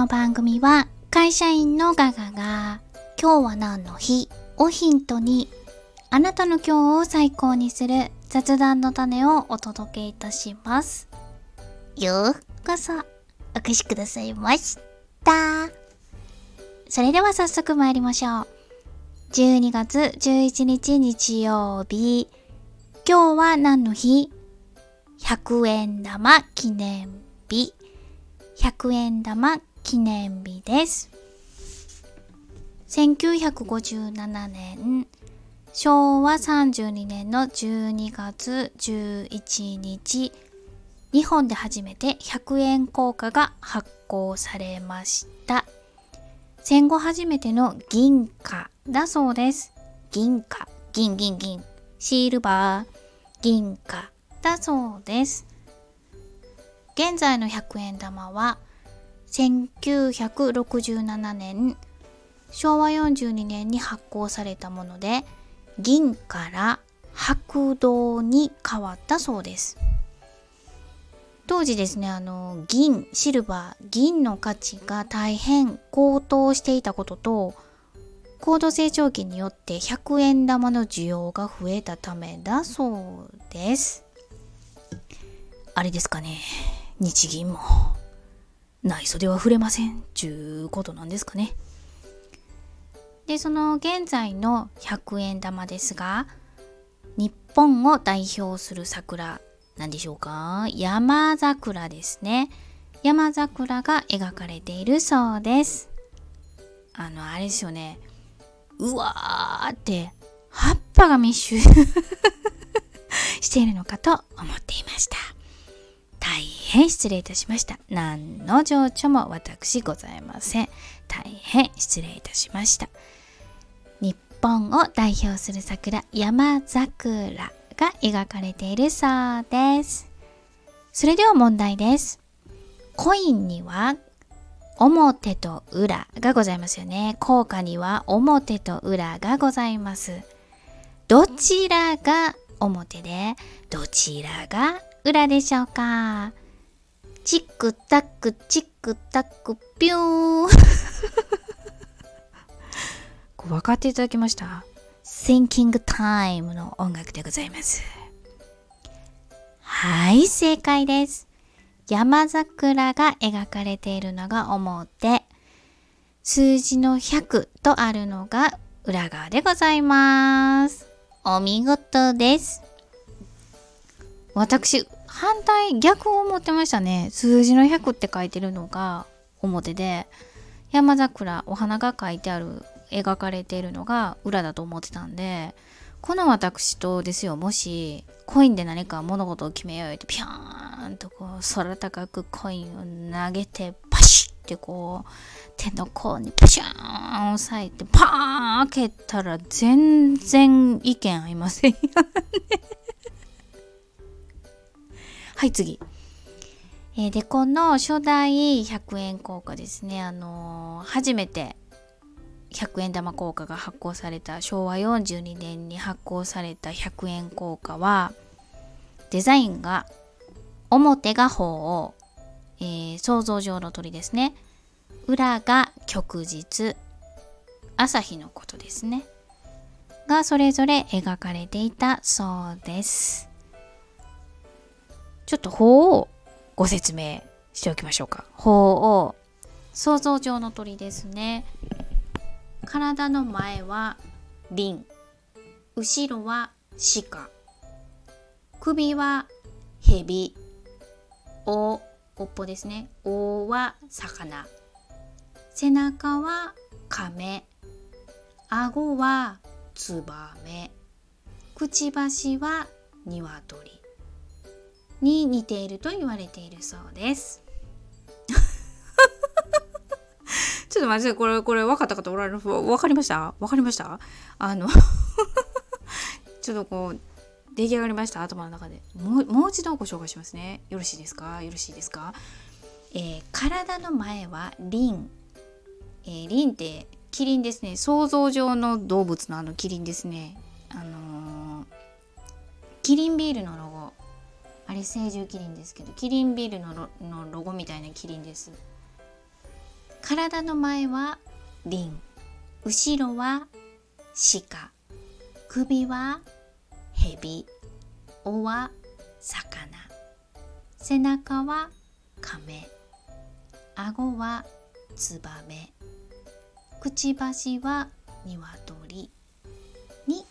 の番組は会社員のガガが今日は何の日？をヒントにあなたの今日を最高にする雑談の種をお届けいたします。ようこそお越しくださいました。それでは早速参りましょう。12月11日日曜日。今日は何の日 ?100 円玉記念日。100円玉記念日です。1957年、昭和32年の12月11日、日本で初めて100円硬貨が発行されました。戦後初めての銀貨だそうです。銀貨、銀銀銀、シールバー、銀貨だそうです。現在の100円玉は1967年昭和42年に発行されたもので銀から白銅に変わったそうです。当時ですね、あの、銀、シルバー、銀の価値が大変高騰していたことと、高度成長期によって100円玉の需要が増えたためだそうです。あれですかね、日銀も内袖は触れませんちゅうことなんですかね。で、その現在の100円玉ですが、日本を代表する桜何でしょうか？山桜ですね。山桜が描かれているそうです。あの、あれですよね。うわーって葉っぱが密集 しているのかと思っていました。変失礼いたしました。何の情緒も私ございません。大変失礼いたしました。日本を代表する桜、山桜が描かれているそうです。それでは問題です。コインには表と裏がございますよね。効果には表と裏がございます。どちらが表でどちらが裏でしょうかチックタックチックタックピュー分かっていただきました？Thinking Time の音楽でございます。はい、正解です。山桜が描かれているのが表、数字の100とあるのが裏側でございます。お見事です。私、反対、逆を思ってましたね。数字の100って書いてるのが表で、山桜、お花が書いてある描かれているのが裏だと思ってたんでこの私とですよもしコインで何か物事を決めようってピャーンとこう空高くコインを投げてパシッてこう手の甲にパシャーン押さえてパーン開けたら全然意見合いませんよねはい次。えー、でこの初代100円硬貨ですね。あのー、初めて100円玉硬貨が発行された昭和42年に発行された100円硬貨はデザインが表が鳳凰、えー、想像上の鳥ですね。裏が旭日朝日のことですね。がそれぞれ描かれていたそうです。ちょっと鳳凰ご説明しておきましょうか。鳳凰想像上の鳥ですね。体の前は輪後ろは鹿。首は蛇。おおっぽですね。おは魚。背中は亀。顎はツバメ。くちばしは鶏。に似ていると言われているそうです ちょっと待って、これ、これ分かった方おられる分かりました？分かりました？あの ちょっとこう、出来上がりました？頭の中でもう。もう一度ご紹介しますね。よろしいですか？よろしいですか？えー、体の前は輪。えー、輪ってキリンですね。想像上の動物のあのキリンですね。あのー、キリンビールのロゴ。あれ、成獣キリンですけど、キリンビールのロのロゴみたいなキリンです。体の前は輪後ろは鹿首は蛇尾は魚背中は亀顎はツバメくちばしは鶏に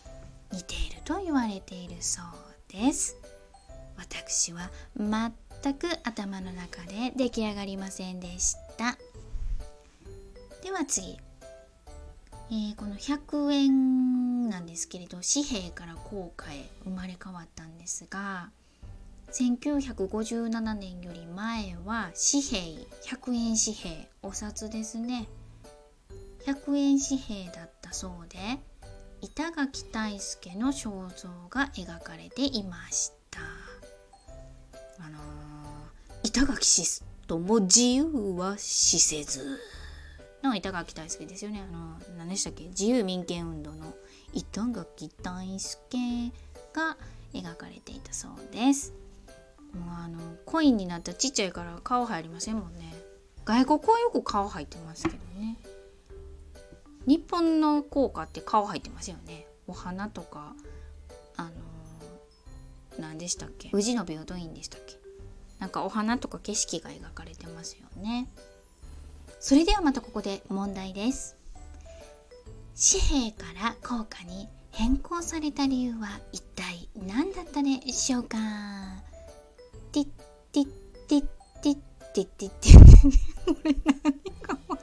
似ていると言われているそうです私は全く頭の中で出来上がりませんでした。では次、えー、この100円なんですけれど紙幣から硬貨へ生まれ変わったんですが1957年より前は紙幣100円紙幣お札ですね。100円紙幣だったそうで板垣大輔の肖像が描かれていました。あのー、板垣氏とも自由は死せず。の板垣大輔ですよね。あの何でしたっけ？自由民権運動の板垣大輔が描かれていたそうです。もうあのコインになったちっちゃいから顔入りませんもんね。外国はよく顔入ってますけどね。日本の効果って顔入ってますよね。お花とか何でしたっけ？宇治の平等院でしたっけ？なんかお花とか景色が描かれてますよね。それではまたここで問題です。紙幣から硬貨に変更された理由は一体何だったでしょうか？ティッティッティッティッティッティッティッこれ何かわか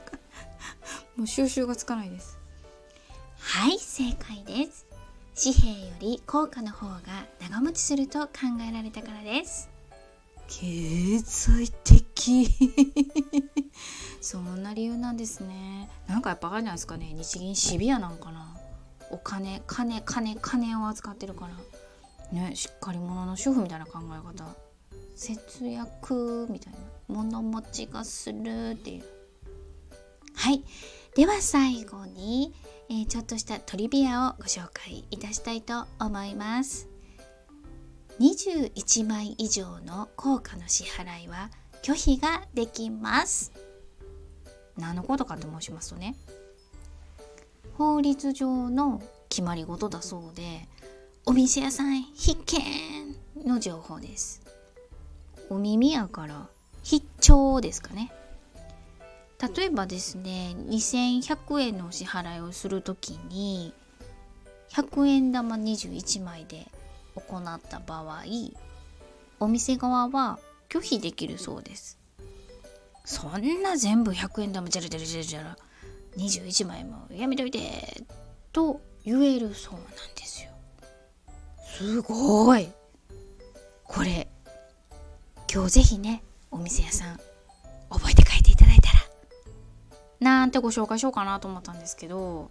んもう収集がつかないですはい正解です紙幣より硬貨の方が長持ちすると考えられたからです。経済的。そんな理由なんですね。なんかやっぱあれなんですかね。日銀シビアなんかな。お金金金金を扱ってるから。ねしっかり者の主婦みたいな考え方。節約みたいな。物持ちがするっていう。はい。では最後に、えー、ちょっとしたトリビアをご紹介いたしたいと思います。21枚以上の硬貨の支払いは拒否ができます。何のことかと申しますとね法律上の決まり事だそうでお店屋さん必見の情報です。お耳やから必聴ですかね。例えばですね2100円のお支払いをする時に100円玉21枚で行った場合お店側は拒否できるそうです。そんな全部100円玉ジャラジャラジャラジャラ21枚もやめといてと言えるそうなんですよ。すごい。これ今日ぜひねお店屋さんなんてご紹介しようかなと思ったんですけど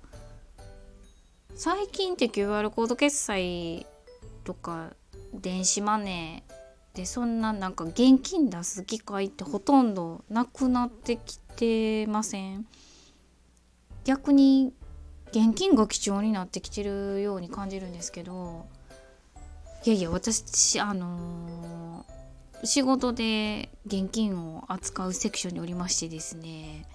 最近って QR コード決済とか電子マネーでそんななんか現金出す機会ってほとんどなくなってきてません？逆に現金が貴重になってきてるように感じるんですけどいやいや私あのー、仕事で現金を扱うセクションにおりましてですね。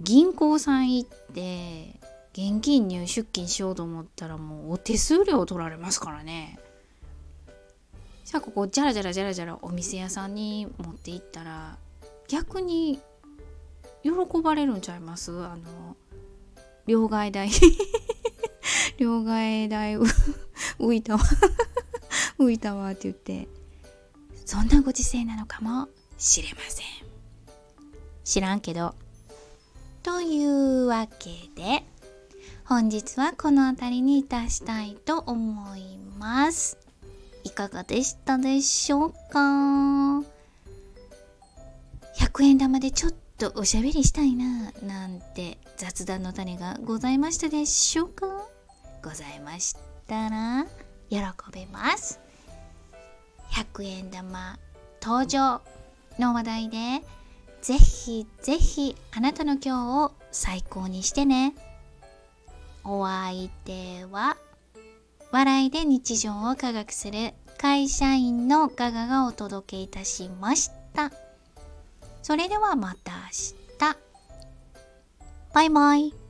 銀行さん行って現金入出金しようと思ったらもうお手数料取られますからね。じゃあここじゃらじゃらじゃらじゃらお店屋さんに持って行ったら逆に喜ばれるんちゃいます？あの両替代 両替代浮いたわ浮いたわって言って。そんなご時世なのかもしれません。知らんけど。というわけで本日はこの辺りにいたしたいと思います。いかがでしたでしょうか？100円玉でちょっとおしゃべりしたいななんて雑談の種がございましたでしょうか？ございましたら喜びます。100円玉登場の話題でぜひぜひあなたの今日を最高にしてねお相手は笑いで日常を科学する会社員のガガがお届けいたしました。それではまた明日。バイバイ。